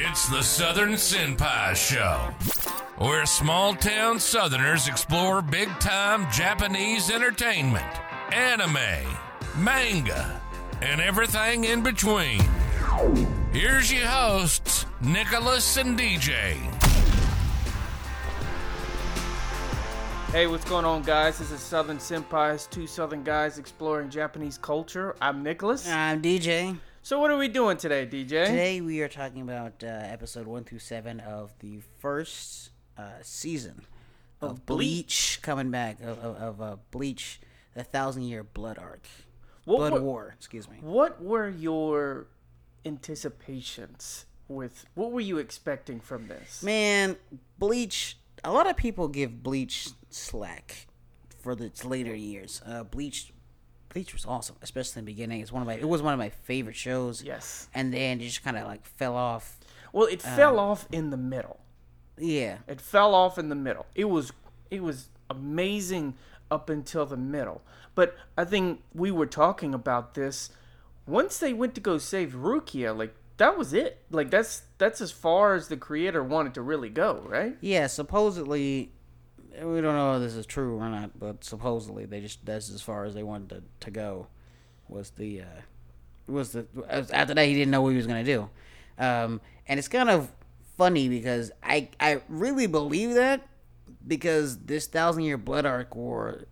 It's the Southern Senpai Show, where small town Southerners explore big time Japanese entertainment, anime, manga, and everything in between. Here's your hosts, Nicholas and DJ. Hey, what's going on, guys? This is Southern Senpais, two Southern guys exploring Japanese culture. I'm Nicholas. I'm DJ. So, what are we doing today, DJ? Today we are talking about uh, episode one through seven of the first uh, season of, Of Bleach. coming back of, of, of uh, Bleach, the Thousand Year Blood Arc, What Blood were- War. Excuse me. What were your anticipations with? What were you expecting from this? Man, Bleach. A lot of people give Bleach slack for its later years. Uh, Bleach, Bleach was awesome, especially in the beginning. It's one of my. It was one of my favorite shows. Yes. And then it just kind of like fell off. Well, it Um, fell off in the middle. Yeah. It fell off in the middle. It was it was amazing up until the middle. But I think we were talking about this once they went to go save Rukia, like that was it. Like that's that's as far as the creator wanted to really go, right? Yeah, supposedly, we don't know if this is true or not, but supposedly they just that's as far as they wanted to, to go. Was the uh, was the after that he didn't know what he was gonna do, um, and it's kind of funny because I I really believe that because this thousand year blood arc war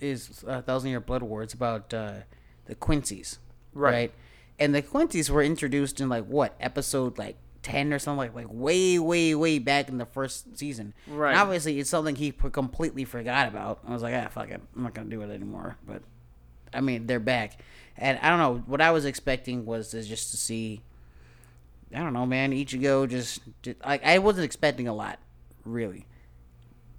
is, a thousand year blood war. It's about uh, the Quincy's, Right. right? And the Quincy's were introduced in like what episode like ten or something like like way way way back in the first season. Right. And obviously, it's something he completely forgot about. I was like, ah, fuck it, I'm not gonna do it anymore. But I mean, they're back, and I don't know what I was expecting was to just to see. I don't know, man. Ichigo just, just like I wasn't expecting a lot, really,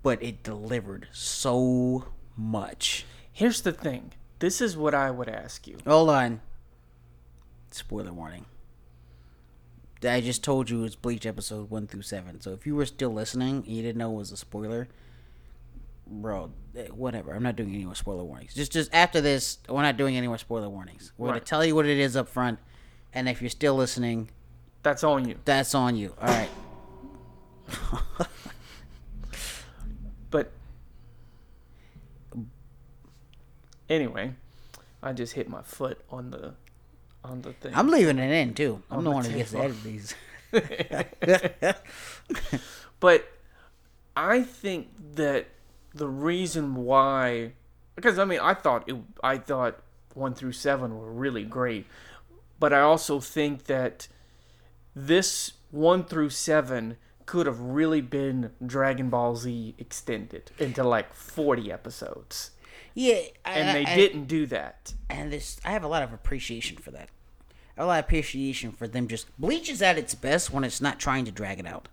but it delivered so much. Here's the thing. This is what I would ask you. Hold on. Spoiler warning. I just told you it's Bleach episode 1 through 7. So if you were still listening and you didn't know it was a spoiler, bro, eh, whatever. I'm not doing any more spoiler warnings. Just just after this, we're not doing any more spoiler warnings. We're Right. to tell you what it is up front. And if you're still listening, That's on you. that's on you. All right. But anyway, I just hit my foot on the on the thing. I'm leaving it in, too. I'm On the the one who gets to edit these. But I think that the reason why, because I mean, I thought it, I thought one through seven were really great, but I also think that this one through seven could have really been Dragon Ball Z extended into like forty episodes, yeah. and I- they I- didn't do that. and this I have a lot of appreciation for that. I have a lot of appreciation for them just Bleach is at its best when it's not trying to drag it out.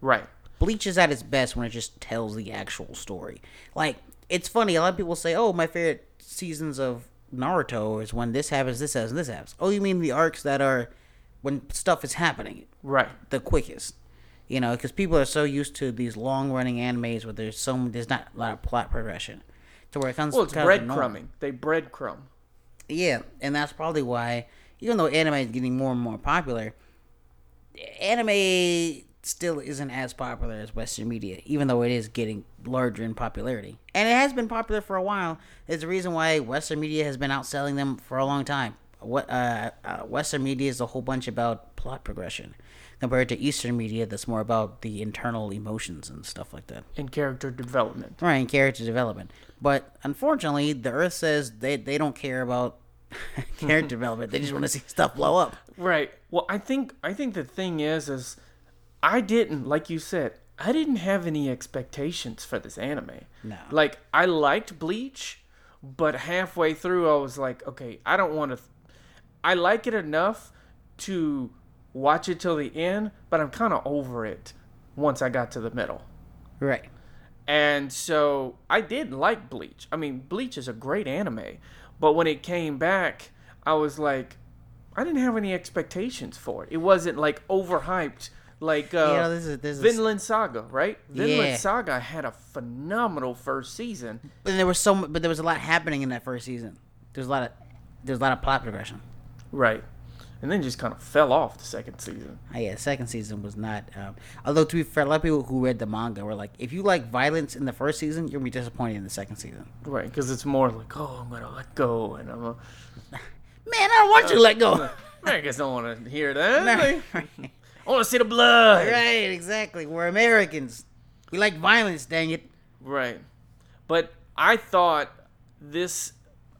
Right. Bleach is at its best when it just tells the actual story. Like it's funny, a lot of people say, "Oh, my favorite seasons of Naruto is when this happens, this happens, and this happens." Oh, you mean the arcs that are when stuff is happening Right. the quickest? You know, because people are so used to these long-running animes where there's so there's not a lot of plot progression, to where it comes. Well, it's kind of annoying. breadcrumbing. They breadcrumb. Yeah, and that's probably why, even though anime is getting more and more popular, anime still isn't as popular as Western media, even though it is getting larger in popularity. And it has been popular for a while. There's a reason why Western media has been outselling them for a long time. What uh, uh, Western media is a whole bunch about plot progression, compared to Eastern media that's more about the internal emotions and stuff like that. And character development. Right, and character development. But unfortunately, the Earth says they, they don't care about character development. They just want to see stuff blow up. Right. Well, I think I think the thing is is I didn't like you said I didn't have any expectations for this anime. No. Like I liked Bleach, but halfway through I was like, okay, I don't want to. I like it enough to watch it till the end, but I'm kind of over it once I got to the middle. Right. And so I did like Bleach. I mean, Bleach is a great anime, but when it came back, I was like, I didn't have any expectations for it. It wasn't like overhyped like uh, You know, this is- this is- Vinland Saga, right? Vinland Yeah. Saga had a phenomenal first season. But there was so, but there was a lot happening in that first season. There's a lot of, there's a lot of plot progression. Right. And then just kind of fell off the second season. Oh, yeah, the second season was not. Um, although to be fair, a lot of people who read the manga were like, if you like violence in the first season, you're gonna be disappointed in the second season. Right, because it's more like, oh, I'm gonna let go, and I'm a, Man, I don't want you to let go. Americans don't want to hear that. They- I want to see the blood. Right, exactly. We're Americans. We like violence. Dang it. Right. But I thought this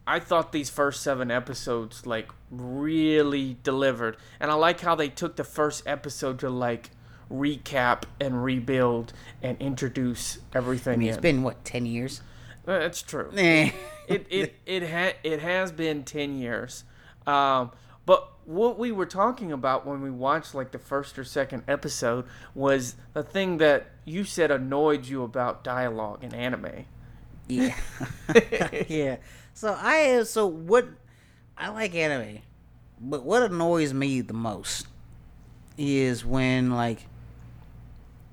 I thought these first 7 episodes like really delivered. And I like how they took the first episode to like recap and rebuild and introduce everything I mean, it's in. been what ten years. That's true. Eh. it it it ha- it has been 10 years. Um but what we were talking about when we watched like the first or second episode was the thing that you said annoyed you about dialogue in anime. Yeah. yeah. So I so what I like anime, but what annoys me the most is when like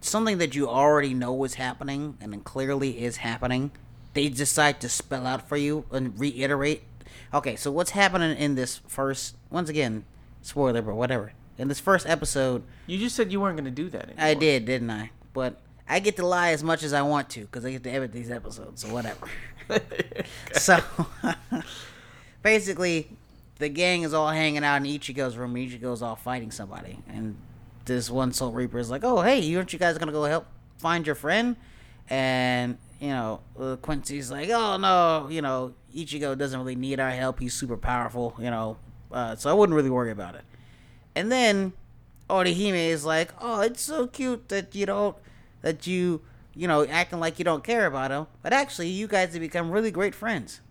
something that you already know is happening and it clearly is happening, they decide to spell out for you and reiterate. Okay, so what's happening in this first once again, spoiler but whatever. In this first episode, You just said you weren't going to do that anymore. I did, didn't I? But I get to lie as much as I want to because I get to edit these episodes, so whatever. so basically, the gang is all hanging out in Ichigo's room. Ichigo's all fighting somebody, and this one Soul Reaper is like, "Oh, hey, aren't you guys gonna go help find your friend?" And you know, uh, Quincy's like, "Oh no, you know, Ichigo doesn't really need our help. He's super powerful, you know, uh, so I wouldn't really worry about it." And then Orihime is like, "Oh, it's so cute that you don't that you you know acting like you don't care about him, but actually you guys have become really great friends."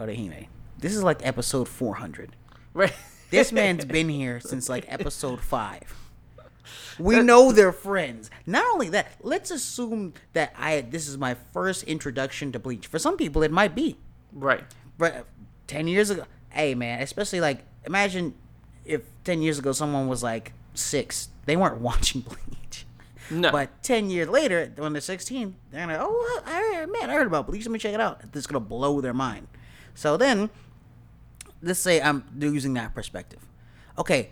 Oh, Orihime, this is like episode four hundred. Right. This man's been here since like episode five. We know they're friends. Not only that, let's assume that I this is my first introduction to Bleach. For some people, it might be. right. But ten years ago, hey man, especially like imagine if ten years ago someone was like six, they weren't watching Bleach. No. But ten years later, when they're sixteen, they're gonna oh I, man, I heard about Bleach. Let me check it out. This is gonna blow their mind. So then, let's say I'm using that perspective. Okay,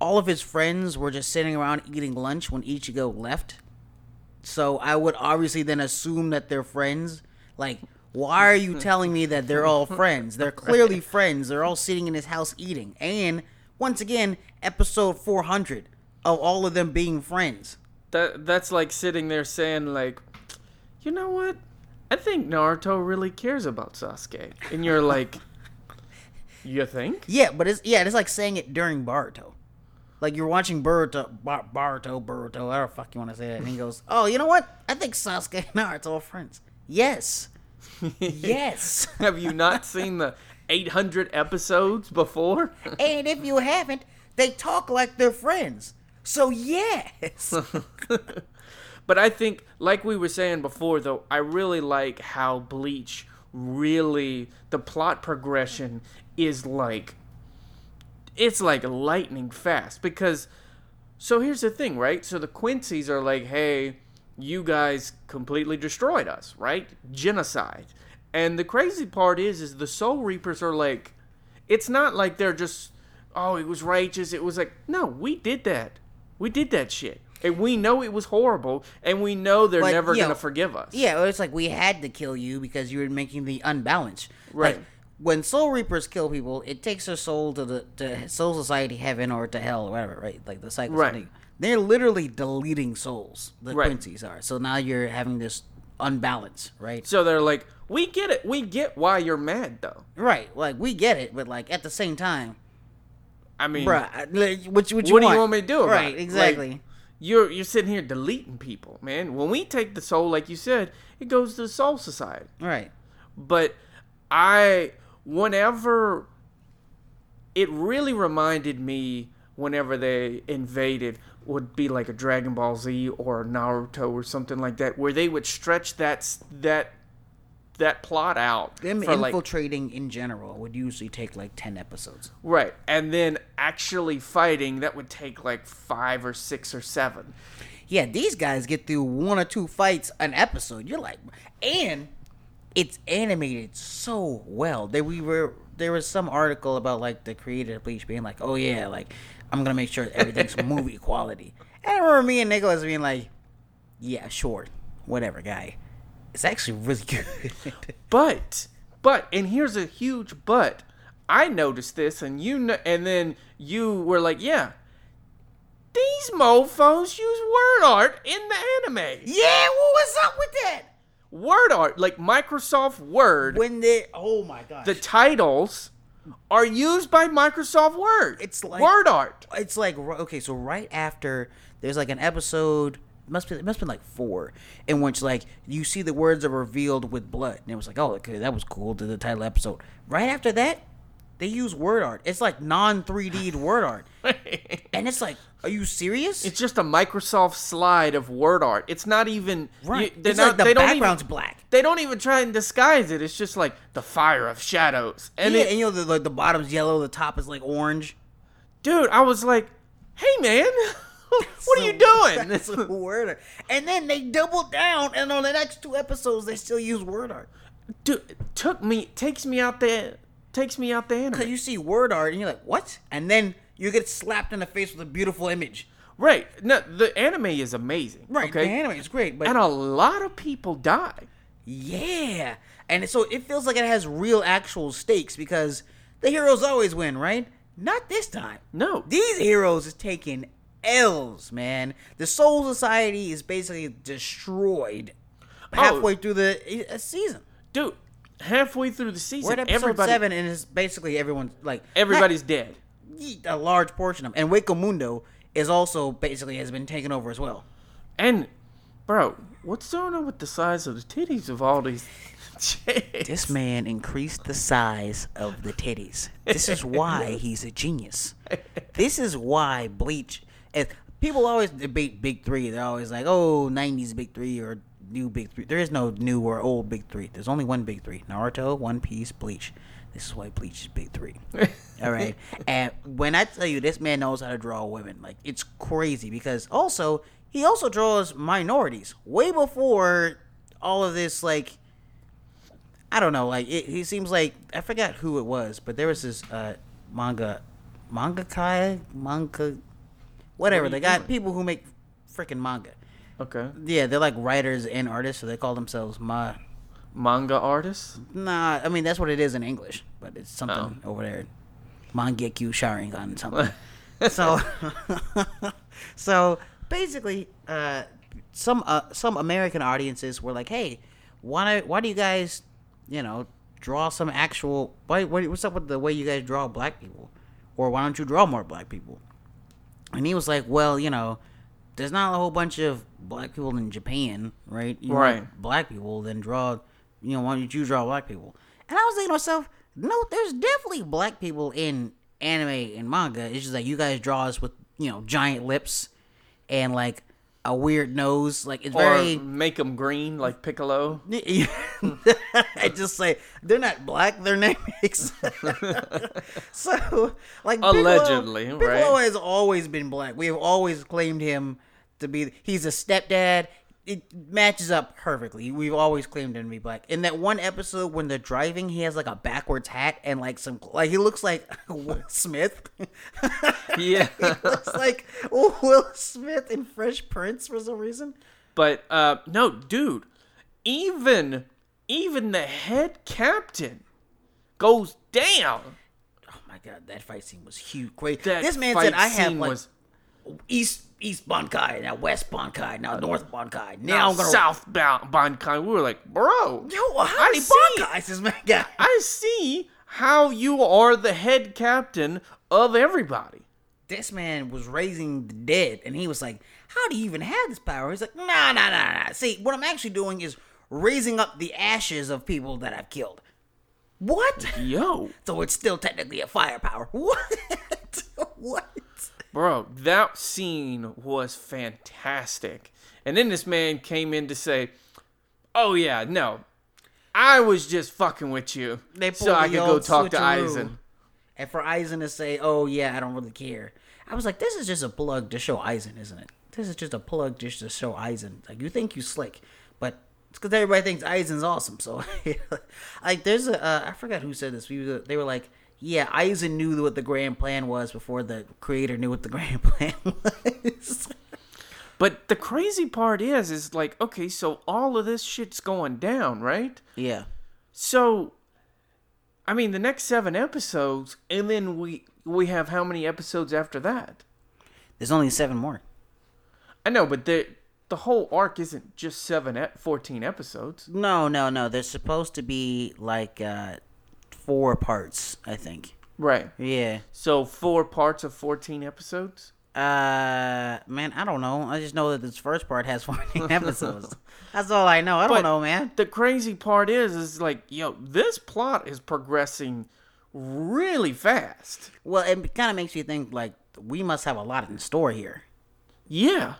all of his friends were just sitting around eating lunch when Ichigo left. So I would obviously then assume that they're friends. Like, why are you telling me that they're all friends? They're clearly friends. They're all sitting in his house eating. And once again, episode 400 of all of them being friends. That that's like sitting there saying like, you know what? I think Naruto really cares about Sasuke, and you're like, you think? Yeah, but it's yeah, it's like saying it during Baruto. Like you're watching Boruto, Bar- Baruto, Boruto, whatever the fuck you want to say that, and he goes, "Oh, you know what? I think Sasuke and Naruto are friends." Yes, yes. Have you not seen the 800 episodes before? and if you haven't, they talk like they're friends. So yes. But I think, like we were saying before, though, I really like how Bleach really the plot progression is like it's like lightning fast because so here's the thing, right? So the Quincy's are like, hey, you guys completely destroyed us, right? Genocide. And the crazy part is, is the Soul Reapers are like, it's not like they're just, oh, it was righteous. It was like, no, we did that. We did that shit. And we know it was horrible, and we know they're But, never you going to forgive us. yeah, it's like we had to kill you because you were making the unbalance. Right. Like, when Soul Reapers kill people, it takes their soul to the to Soul Society heaven or to hell or whatever, right? Like the cycle. Right. They're literally deleting souls. The Right. Quincy's are. So now you're having this unbalance, right? So they're like, we get it. We get why you're mad, though. Right. Like we get it, but like at the same time, I mean, bruh, like, what, you- what you what do you want me to do about Right. Exactly. Like, you're you're sitting here deleting people, man. When we take the soul, like you said, it goes to the Soul Society. right. But I, whenever, it really reminded me whenever they invaded would be like a Dragon Ball Z or Naruto or something like that, where they would stretch that that that plot out Them for like infiltrating in general would usually take like ten episodes. right, and then actually fighting that would take like five or six or seven. Yeah, these guys get through one or two fights an episode. You're like, and it's animated so well. that we were there was some article about like the creator of Bleach being like, "Oh yeah, like I'm gonna make sure everything's movie quality." And I remember me and Nicholas being like, "Yeah, sure, whatever, guy." It's actually really good. But, but, and here's a huge but. I noticed this, and you know, and then you were like, "Yeah, these mofo's use word art in the anime. yeah, what was up with that? Word art, like Microsoft Word. When they oh my god. the titles are used by Microsoft Word. It's like- word art. it's like okay, so right after there's like an episode must be it must have been like four in which like you see the words are revealed with blood and it was like oh okay that was cool to the title episode. Right after that they use word art. It's like non 3d word art. And it's like are you serious? It's just a Microsoft slide of word art. It's not even right. you- it's not, like the they don't background's even, black. They don't even try and disguise it. It's just like the fire of shadows. And yeah, it, and you know the, like the bottom's yellow the top is like orange. Dude, I was like, "Hey, man, what are you doing?" That's word art. And then they doubled down, and on the next two episodes, they still use word art. dude, took me, takes me out there, takes me out the anime. Because you see word art, and you're like, what? And then you get slapped in the face with a beautiful image. Right? No, the anime is amazing. Right. Okay. The anime is great, but and a lot of people die. yeah. And so it feels like it has real actual stakes because the heroes always win, right? Not this time. No. These heroes is taking L's, man. The Soul Society is basically destroyed halfway through the uh, season. Dude, halfway through the season, We're at episode everybody, seven, and it's basically everyone's like everybody's dead. a large portion of them. And Hueco Mundo is also basically has been taken over as well. And, bro, what's going on with the size of the titties of all these chicks? This man increased the size of the titties. This is why he's a genius. This is why Bleach. People always debate Big Three. They're always like, "Oh, '90s Big Three or new Big Three. There is no new or old Big Three. There's only one Big Three: Naruto, One Piece, Bleach. This is why Bleach is Big Three. All right. And when I tell you this man knows how to draw women, like it's crazy because also he also draws minorities way before all of this like I don't know. Like it, he seems like I forgot who it was, but there was this uh, manga, mangaka, manga, whatever. What They got doing? people who make freaking manga. Okay. Yeah, they're like writers and artists, so they call themselves ma. Manga artists? Nah, I mean that's what it is in English, but it's something over there. Mangekyu Sharingan something. so, so basically, uh, some uh, some American audiences were like, "Hey, why why do you guys, you know, draw some actual? Why, what, what's up with the way you guys draw black people? Or why don't you draw more black people?" And he was like, "Well, you know." There's not a whole bunch of black people in Japan, right? You Right. Black people, then draw, you know, why don't you draw black people? And I was thinking to myself, no, there's definitely black people in anime and manga. It's just like you guys draw us with, you know, giant lips and like a weird nose. Like it's Or very. make them green like Piccolo? I just say they're not black; they're Namex. so, like Allegedly, Piccolo right? has always been black. We have always claimed him to be. He's a stepdad. It matches up perfectly. We've always claimed him to be black. In that one episode when they're driving, he has like a backwards hat and like some like he looks like Will Smith. Yeah. looks like Will Smith in Fresh Prince for some reason. but uh no, dude. Even even the head captain goes down. Oh my god, that fight scene was huge. Great. That this man said I have like was East East Bankai, now West Bankai, now North Bankai. Now now gonna southbound Bankai. We were like, bro, Yo, how I many see. Bankais this man got? I see how you are the head captain of everybody. This man was raising the dead, and he was like, "How do you even have this power?" He's like, "Nah, nah, nah, nah. See, what I'm actually doing is raising up the ashes of people that I've killed." What? Yo, So it's still technically a firepower. What? what? bro, that scene was fantastic. And then this man came in to say, "Oh yeah, no, I was just fucking with you, They so I could go talk to. Aizen." And for Aizen to say, "Oh yeah, I don't really care," I was like, "This is just a plug to show Aizen, isn't it? This is just a plug just to show Aizen. Like you think you slick, but it's because everybody thinks Aizen's awesome. So, like, there's a uh, I forgot who said this. We were, they were like, yeah, Aizen knew what the grand plan was before the creator knew what the grand plan was. But the crazy part is, is like, okay, so all of this shit's going down, right? yeah, So, I mean, the next seven episodes, and then we we have how many episodes after that? there's only seven more. I know, but the the whole arc isn't just seven, e- 14 episodes. No, no, no. There's supposed to be like uh, four parts, I think. Right. Yeah. So four parts of 14 episodes. Uh, man, I don't know. I just know that this first part has 14 episodes. That's all I know. I don't But know, man. The crazy part is, is like, yo, this plot is progressing really fast. Well, it kind of makes you think like we must have a lot in store here. Yeah,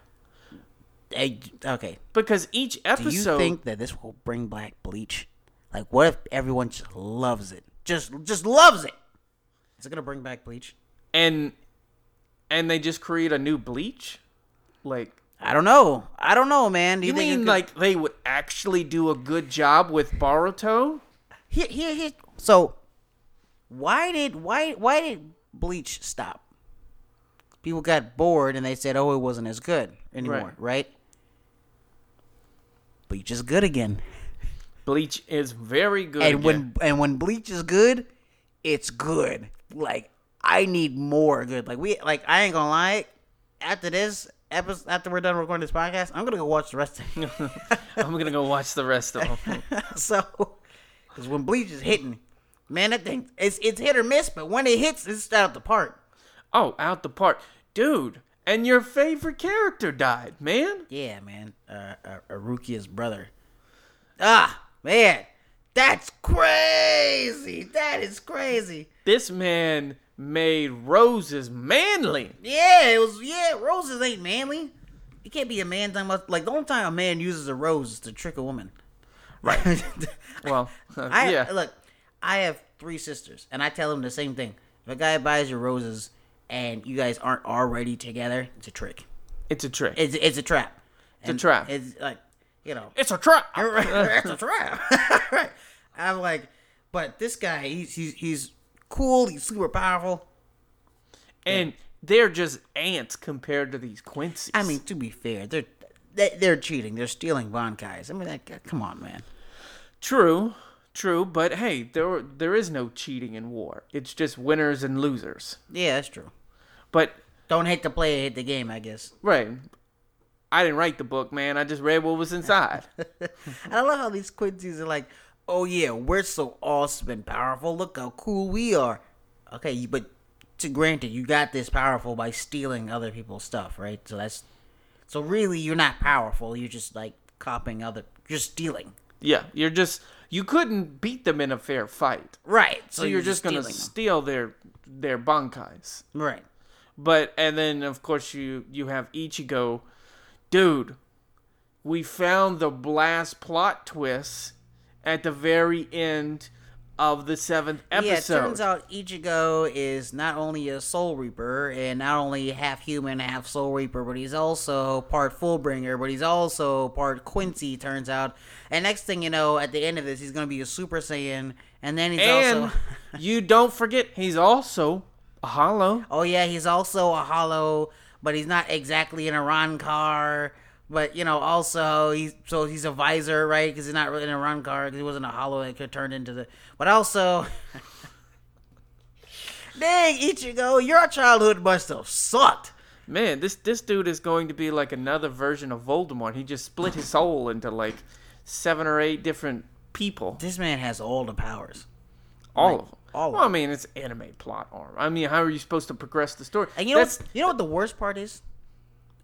Hey, okay. because each episode. Do episode. you think that this will bring back Bleach? Like, what if everyone just loves it? Just, just loves it. Is it gonna bring back Bleach? and and they just create a new Bleach? Like, I don't know. I don't know, man. Do you, you, mean could- like they would actually do a good job with Boruto? here, here, here? So, why did why why did Bleach stop? People got bored and they said, "Oh, it wasn't as good anymore," right? Bleach is good again, Bleach is very good. and again. when and when Bleach is good, it's good. Like I need more good. Like we like I ain't gonna lie. After this episode, after we're done recording this podcast, I'm gonna go watch the rest of it. I'm gonna go watch the rest of them. so, because when Bleach is hitting, man, that thing it's it's hit or miss. But when it hits, it's out the park. Oh, out the park, dude! And your favorite character died, man. Yeah, man. Uh, uh, Arukia's brother. Ah, man, that's crazy. That is crazy. This man made roses manly. Yeah, it was. Yeah, roses ain't manly. You can't be a man talking about like the only time a man uses a rose is to trick a woman. Right. Well, uh, I yeah, look. I have three sisters, and I tell them the same thing. If a guy buys you roses and you guys aren't already together, it's a trick. it's a trick. It's it's a trap. It's a trap. It's like you know. it's a trap. it's a trap. right. I'm like, but this guy, he's he's he's cool. He's super powerful. and they're just ants compared to these Quincy's. I mean, to be fair, they're they, they're cheating. They're stealing Bankais. I mean, like, come on, man. true, true, but hey, there there is no cheating in war. It's just winners and losers. Yeah, that's true. But Don't hate the player, hate the game. I guess. right, I didn't write the book, man. I just read what was inside. I love how these Quincy's are like, oh yeah, we're so awesome and powerful. Look how cool we are. Okay, but to granted, you got this powerful by stealing other people's stuff, right? So that's so really you're not powerful. You're just like copying other, you're stealing, yeah, you're just you couldn't beat them in a fair fight. right? So, you're, just gonna stealing them. steal their their bankais. right? But and then of course you you have Ichigo, dude. We found the blast plot twist at the very end of the seventh episode. Yeah, it turns out Ichigo is not only a Soul Reaper and not only half human, half Soul Reaper, but he's also part Fullbringer, but he's also part Quincy. Turns out, and next thing you know, at the end of this, he's gonna be a Super Saiyan, and then he's and also. you don't forget he's also a hollow. Oh yeah, he's also a Hollow, but he's not exactly an Arrancar. But you know, also he's so he's a visor, right? Because he's not really an Arrancar because he wasn't a Hollow that could turn into the. But also, dang Ichigo, your childhood must have sucked. Man, this this dude is going to be like another version of Voldemort. He just split his soul into like seven or eight different people. This man has all the powers. All of them. all of well, I mean, it's anime plot arm. I mean, how are you supposed to progress the story? And you know, That's what, you know what the worst part is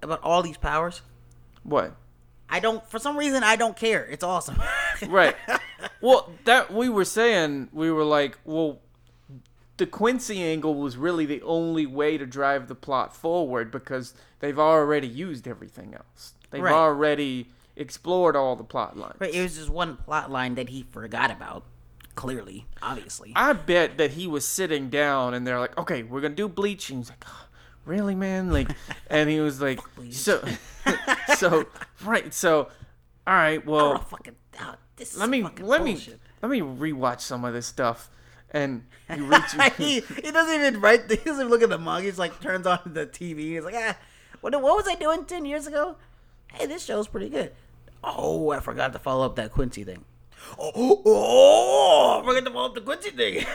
about all these powers? What. I don't. For some reason, I don't care. It's awesome. Right. well, that we were saying, we were like, well, the Quincy angle was really the only way to drive the plot forward because they've already used everything else. They've Right. already explored all the plot lines. But it was just one plot line that he forgot about. Clearly, obviously. I bet that he was sitting down and they're like, okay, we're gonna do bleach. And he's like, "Oh, really, man? Like, and he was like, so, so, right. So All right, well, Oh, fucking. Oh, this let me let me let me rewatch some of this stuff, and you reach. he, he doesn't even write. He doesn't even look at the mug. He's like turns on the TV. He's like, ah, what, what was I doing ten years ago? Hey, this show's pretty good. Oh, I forgot to follow up that Quincy thing. Oh, oh, oh I forgot to follow up the Quincy thing.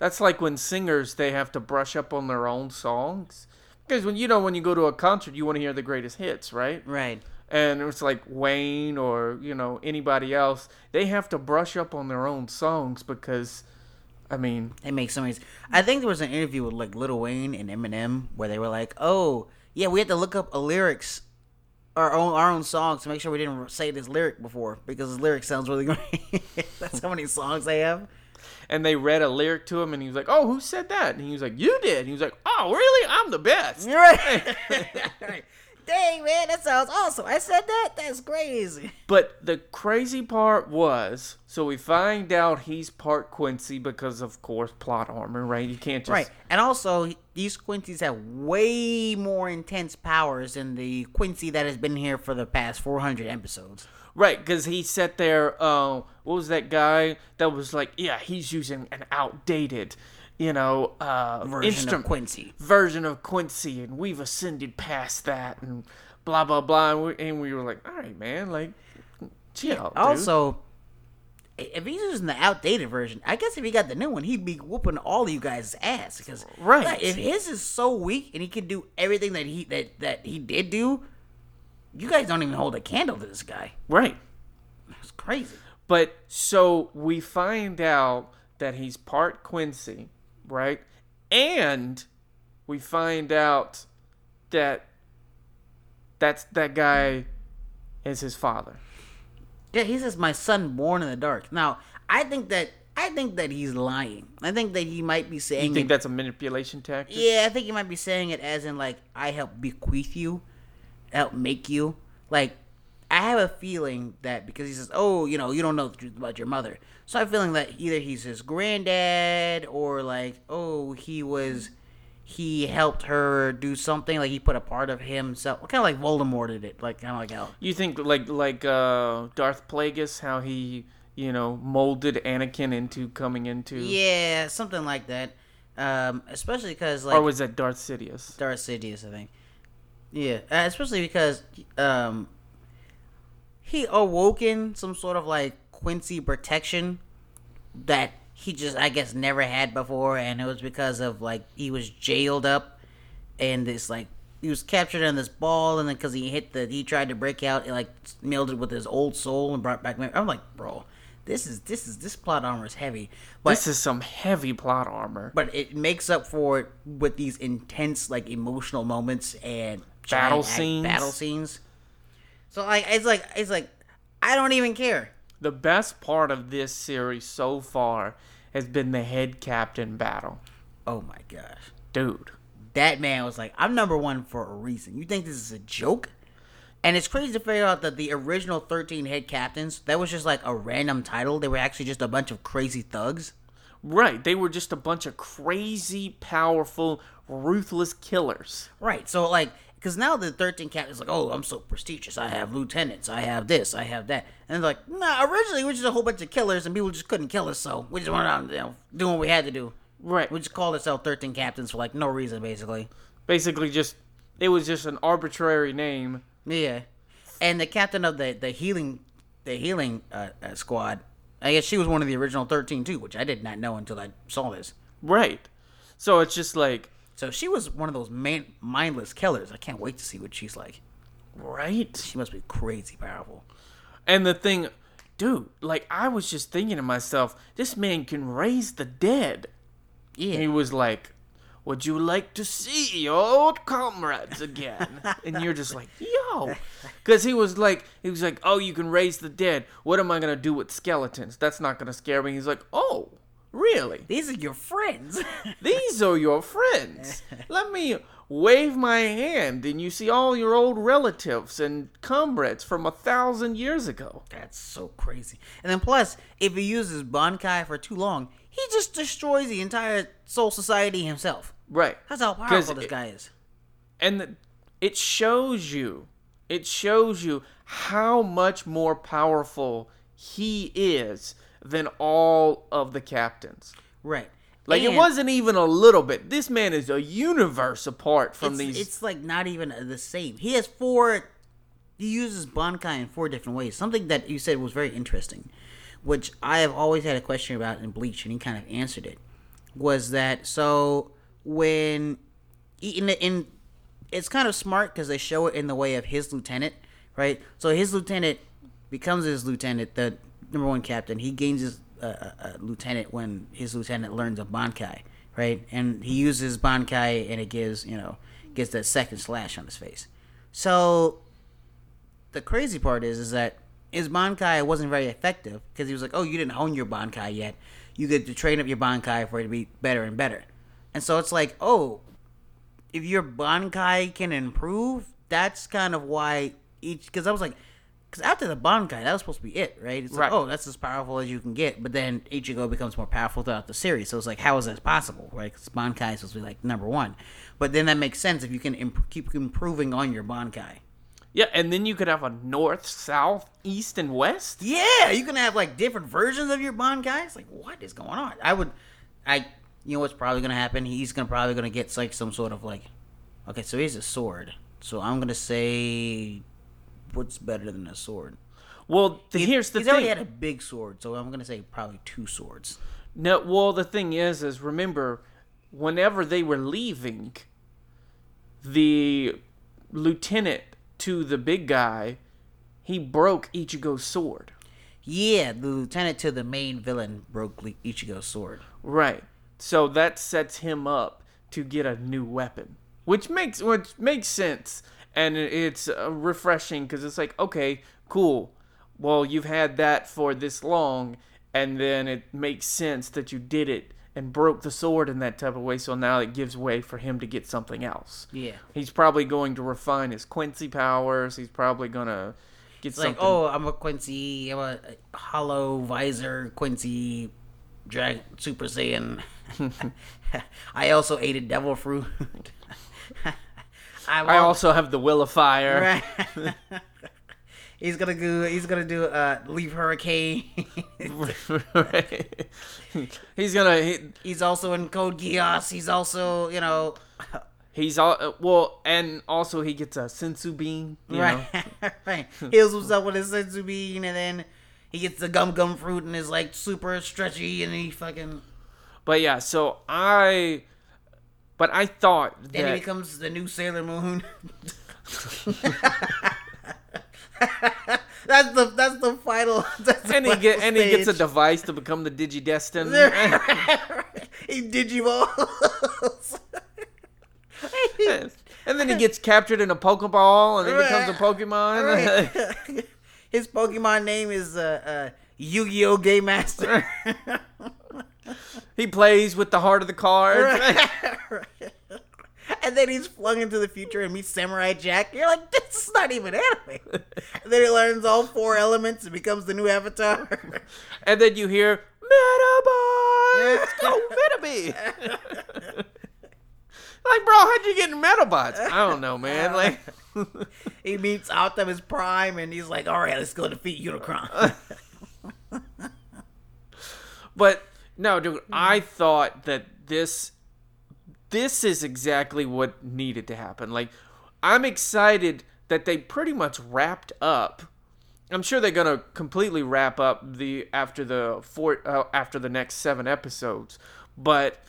That's like when singers they have to brush up on their own songs. Because when you know when you go to a concert, you want to hear the greatest hits, right? right. And it's like Wayne or you know anybody else, they have to brush up on their own songs because, I mean, They make so many. I think there was an interview with like Lil Wayne and Eminem where they were like, "Oh, yeah, we had to look up a lyrics, our own our own songs to make sure we didn't say this lyric before because this lyric sounds really great." That's how many songs they have. And they read a lyric to him, and he was like, "Oh, who said that?" And he was like, "You did." And he was like, "Oh, really? I'm the best." You're right. Dang man, that sounds awesome. I said that. That's crazy. But the crazy part was, so we find out he's part Quincy because, of course, plot armor, right? You can't just Right, and also these Quincy's have way more intense powers than the Quincy that has been here for the past 400 episodes. Right, because he sat there. Uh, what was that guy that was like, yeah, he's using an outdated, you know, uh, Version instrument of Quincy. version of Quincy, and we've ascended past that, and blah blah blah. And we, and we were like, all right, man, like, chill. dude." Also, if he's using the outdated version, I guess if he got the new one, he'd be whooping all of you guys' ass. Because Right. like, if his is so weak and he can do everything that he that that he did do, you guys don't even hold a candle to this guy. right. It's crazy. But so we find out that he's part Quincy, right? And we find out that that's that guy is his father. Yeah, he says my son born in the dark. Now, I think that I think that he's lying. I think that he might be saying You think it- that's a manipulation tactic? Yeah, I think he might be saying it as in like I help bequeath you, help make you. Like I have a feeling that because he says, "Oh, you know, you don't know the truth about your mother," so I'm feeling that either he's his granddad or like, oh, he was, he helped her do something. Like he put a part of himself, kind of like Voldemort did it, like kind of like how. You think like like uh, Darth Plagueis, how he you know molded Anakin into coming into, Yeah, something like that. Um, especially because like or was that Darth Sidious? Darth Sidious, I think. Yeah, uh, especially because um, he awoken some sort of like Quincy protection that he just, I guess, never had before, and it was because of like he was jailed up, and this like he was captured in this ball, and then because he hit the, he tried to break out, it like melded with his old soul and brought back. mem- I'm like, bro, this is this is this plot armor is heavy, but This is some heavy plot armor. but it makes up for it with these intense like emotional moments and Battle scenes. battle scenes so like it's like it's like i don't even care The best part of this series so far has been the head captain battle. oh my gosh Dude. that man was like i'm number one for a reason you think this is a joke and it's crazy to figure out that the original 13 head captains that was just like a random title they were actually just a bunch of crazy thugs Right, they were just a bunch of crazy, powerful, ruthless killers. Right. So like, because now the 13 captain is like, oh, I'm so prestigious. I have lieutenants. I have this. I have that. And they're like, nah. Originally, we were just a whole bunch of killers, and people just couldn't kill us, so we just went out, you know, doing what we had to do. Right. We just called ourselves 13 captains for like no reason, basically. Basically, just it was just an arbitrary name. Yeah. And the captain of the the healing the healing uh, uh, squad, I guess she was one of the original 13 too, which I did not know until I saw this. Right. So it's just like, So she was one of those man- mindless killers. I can't wait to see what she's like. right? She must be crazy powerful. And the thing, dude, like I was just thinking to myself, this man can raise the dead. Yeah. He was like, Would you like to see your old comrades again? and you're just like, Yo. Because he was like, he was like, Oh, you can raise the dead. What am I going to do with skeletons? That's not going to scare me. He's like, Oh, really? These are your friends. These are your friends. Let me wave my hand, and you see all your old relatives and comrades from a thousand years ago. That's so crazy. And then plus, if he uses Bankai for too long, he just destroys the entire Soul Society himself. Right. That's how powerful this it- guy is. and the, it shows you it shows you how much more powerful he is than all of the captains. Right. Like it wasn't even a little bit. This man is a universe apart from it's, these. It's like not even the same. He has four. He uses Bankai in four different ways. Something that you said was very interesting, which I have always had a question about in Bleach, and he kind of answered it. Was that so? When in in it's kind of smart because they show it in the way of his lieutenant, right? So his lieutenant becomes his lieutenant, the number one captain. He gains his uh, uh, uh, lieutenant when his lieutenant learns of Bankai, right? And he uses Bankai, and it gives you know gets that second slash on his face. So the crazy part is is that his Bankai wasn't very effective because he was like, oh, you didn't hone your Bankai yet. You get to train up your Bankai for it to be better and better. And so it's like, oh, if your Bankai can improve, that's kind of why each. Because I was like, because after the Bankai, that was supposed to be it, right? It's Right. like, oh, that's as powerful as you can get. But then Ichigo becomes more powerful throughout the series. So it's like, how is that possible, right? Because Bankai is supposed to be like number one. But then that makes sense if you can imp- keep improving on your Bankai. yeah, and then you could have a north, south, east, and west. Yeah, you can have like different versions of your Bankai. It's like, what is going on? I would, I, you know what's probably gonna happen? He's gonna probably gonna get like some sort of like, okay, so he's a sword. So I'm gonna say, what's better than a sword? Well, the, here's the he's thing. already had a big sword, so I'm gonna say probably two swords. No, well, the thing is, is remember, whenever they were leaving, the lieutenant to the big guy, he broke Ichigo's sword. Yeah, the lieutenant to the main villain broke Ichigo's sword. Right. So that sets him up to get a new weapon, which makes which makes sense, and it's uh, refreshing because it's like, okay, cool. Well, you've had that for this long, and then it makes sense that you did it and broke the sword in that type of way. So now it gives way for him to get something else. Yeah. He's probably going to refine his Quincy powers. He's probably gonna get It's like, something. oh, I'm a Quincy, I'm a hollow visor Quincy Dragon Super Saiyan. I also ate a devil fruit. I, I also have the will of fire. Right. he's gonna do. He's gonna do. Uh, leaf hurricane. right. He's gonna. He, he's also in Code Geass. He's also, you know, He's all uh, well, and also he gets a senzu bean. You right, Know? right. Heals himself with his senzu bean, and then he gets the gum gum fruit and is like super stretchy, and he fucking. But yeah, so I, but I thought Then he becomes the new Sailor Moon. that's the that's the final. That's the and he get final and he gets a device to become the DigiDestined. he Digivolves. and then he gets captured in a Pokeball and he becomes a Pokemon. Right. His Pokemon name is uh, uh, Yu-Gi-Oh! Game Master. He plays with the heart of the cards. and then he's flung into the future and meets Samurai Jack. You're like, this is not even anime. and then he learns all four elements and becomes the new Avatar. and then you hear Medabots, oh, go Vitabe. like, bro, how'd you get in Medabots? I don't know, man. Like. he meets Optimus Prime and he's like, all right, let's go defeat Unicron. But no, dude, I thought that this this is exactly what needed to happen. Like I'm excited that they pretty much wrapped up. I'm sure they're gonna completely wrap up the after the four uh, after the next seven episodes, but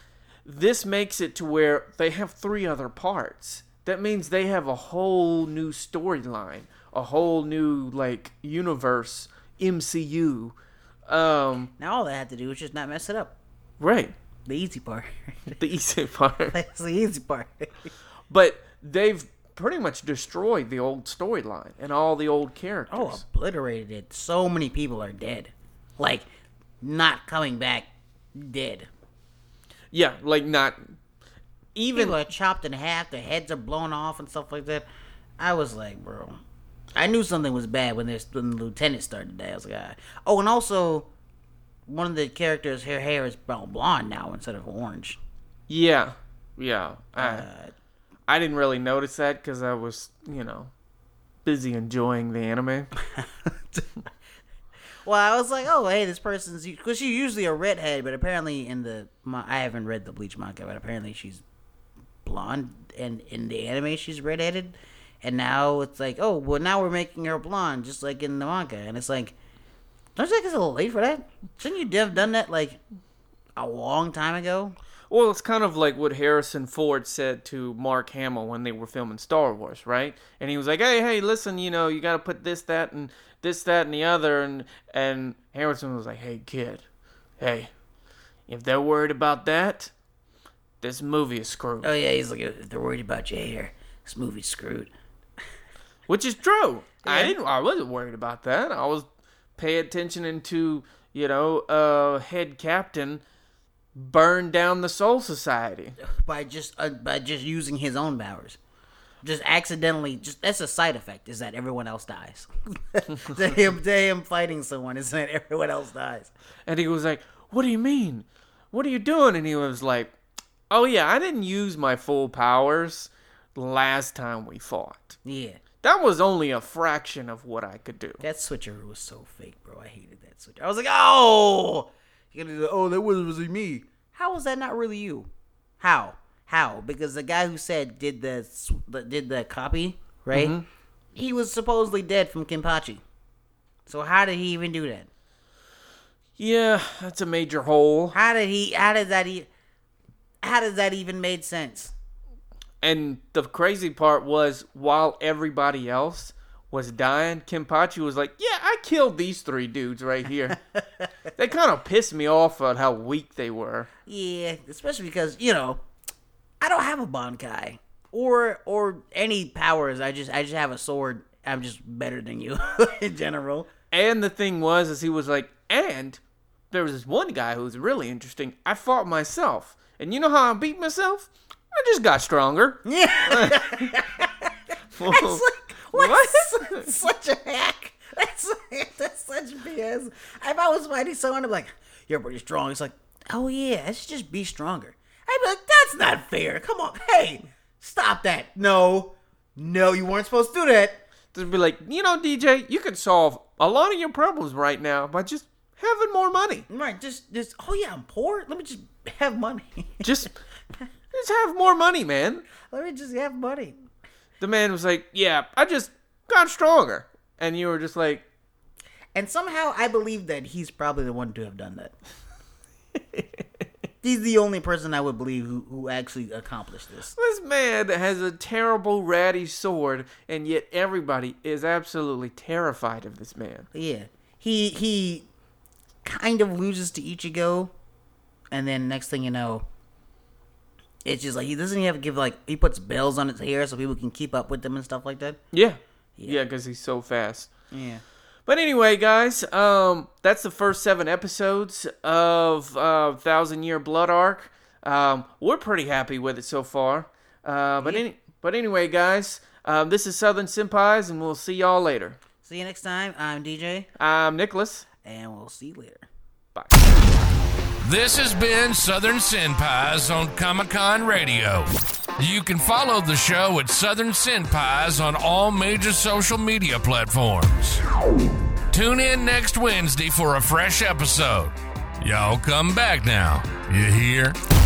this makes it to where they have three other parts. That means they have a whole new storyline, a whole new like universe, MCU. Um, now all they had to do was just not mess it up. right. The easy part. The easy part. That's the easy part. But they've pretty much destroyed the old storyline and all the old characters. Oh, obliterated it. So many people are dead. Like, not coming back dead. yeah, like not even People are chopped in half, their heads are blown off and stuff like that. I was like, bro. I knew something was bad when, this, when the lieutenant started to die. I was like, ah. oh, and also, one of the characters, her hair is brown blonde now instead of orange. yeah, yeah. I, Uh, I didn't really notice that because I was, you know, busy enjoying the anime. Well, I was like, oh, hey, this person's because she's usually a redhead, but apparently in the ma- I haven't read the Bleach manga, but apparently she's blonde, and in the anime she's redheaded, and now it's like, oh, well, now we're making her blonde, just like in the manga, and it's like, don't you think it's a little late for that? Shouldn't you have done that like a long time ago? Well, it's kind of like what Harrison Ford said to Mark Hamill when they were filming Star Wars, right? And he was like, "Hey, hey, listen, you know, you got to put this, that, and this, that, and the other." And and Harrison was like, "Hey, kid, hey, if they're worried about that, this movie is screwed." Oh yeah, he's like, if they're worried about your hair, this movie's screwed. Which is true. I didn't. I wasn't worried about that. I was pay attention into you know, uh, head captain burn down the Soul Society. by just uh, by just using his own powers. Just accidentally, just that's a side effect. Is that everyone else dies? to him, to him fighting someone is that everyone else dies. And he was like, What do you mean? What are you doing? And he was like, Oh, yeah, I didn't use my full powers last time we fought. Yeah, That was only a fraction of what I could do. that switcheroo was so fake, bro. I hated that switcher. I was like, oh, you gonna do oh that was was me. How was that not really you? How? How? Because the guy who said did the did the copy right? Mm-hmm. He was supposedly dead from Kenpachi. So how did he even do that? Yeah, that's a major hole. How did he? How did that? E- how does that even made sense? And the crazy part was, while everybody else was dying, Kenpachi was like, Yeah, I killed these three dudes right here. they kind of pissed me off at how weak they were. Yeah, especially because you know, I don't have a Bankai or or any powers. I just I just have a sword. I'm just better than you in general. And the thing was, is he was like, and there was this one guy who was really interesting. I fought myself, and you know how I beat myself? I just got stronger. Yeah, Whoa. it's like what? What? such a hack. That's that's such BS. If I was fighting someone, I'm like, you're pretty strong. It's like, oh yeah, let's just be stronger. I'd be like, that's not fair. Come on, hey, stop that. No, no, you weren't supposed to do that. to be like, you know, DJ, you could solve a lot of your problems right now by just having more money. Right, just just oh yeah, I'm poor. Let me just have money. Just, just have more money, man. Let me just have money. The man was like, yeah, I just got stronger, and you were just like, And somehow I believe that he's probably the one to have done that. he's the only person I would believe who, who actually accomplished this. this man has a terrible ratty sword, and yet everybody is absolutely terrified of this man. Yeah. He he kind of loses to Ichigo and then next thing you know it's just like he doesn't even have to give like he puts bells on his hair so people can keep up with them and stuff like that. Yeah, yeah, because he's so fast. Yeah. But anyway, guys, um, that's the first seven episodes of uh, Thousand Year Blood Arc. Um, we're pretty happy with it so far. Uh, but any, but anyway, guys, um, this is Southern Senpais, and we'll see y'all later. See you next time. I'm DJ I'm Nicholas. and we'll see you later. Bye. This has been Southern Senpais on Comic Con Radio. You can follow the show at Southern Senpais on all major social media platforms. Tune in next Wednesday for a fresh episode. Y'all come back now. You hear?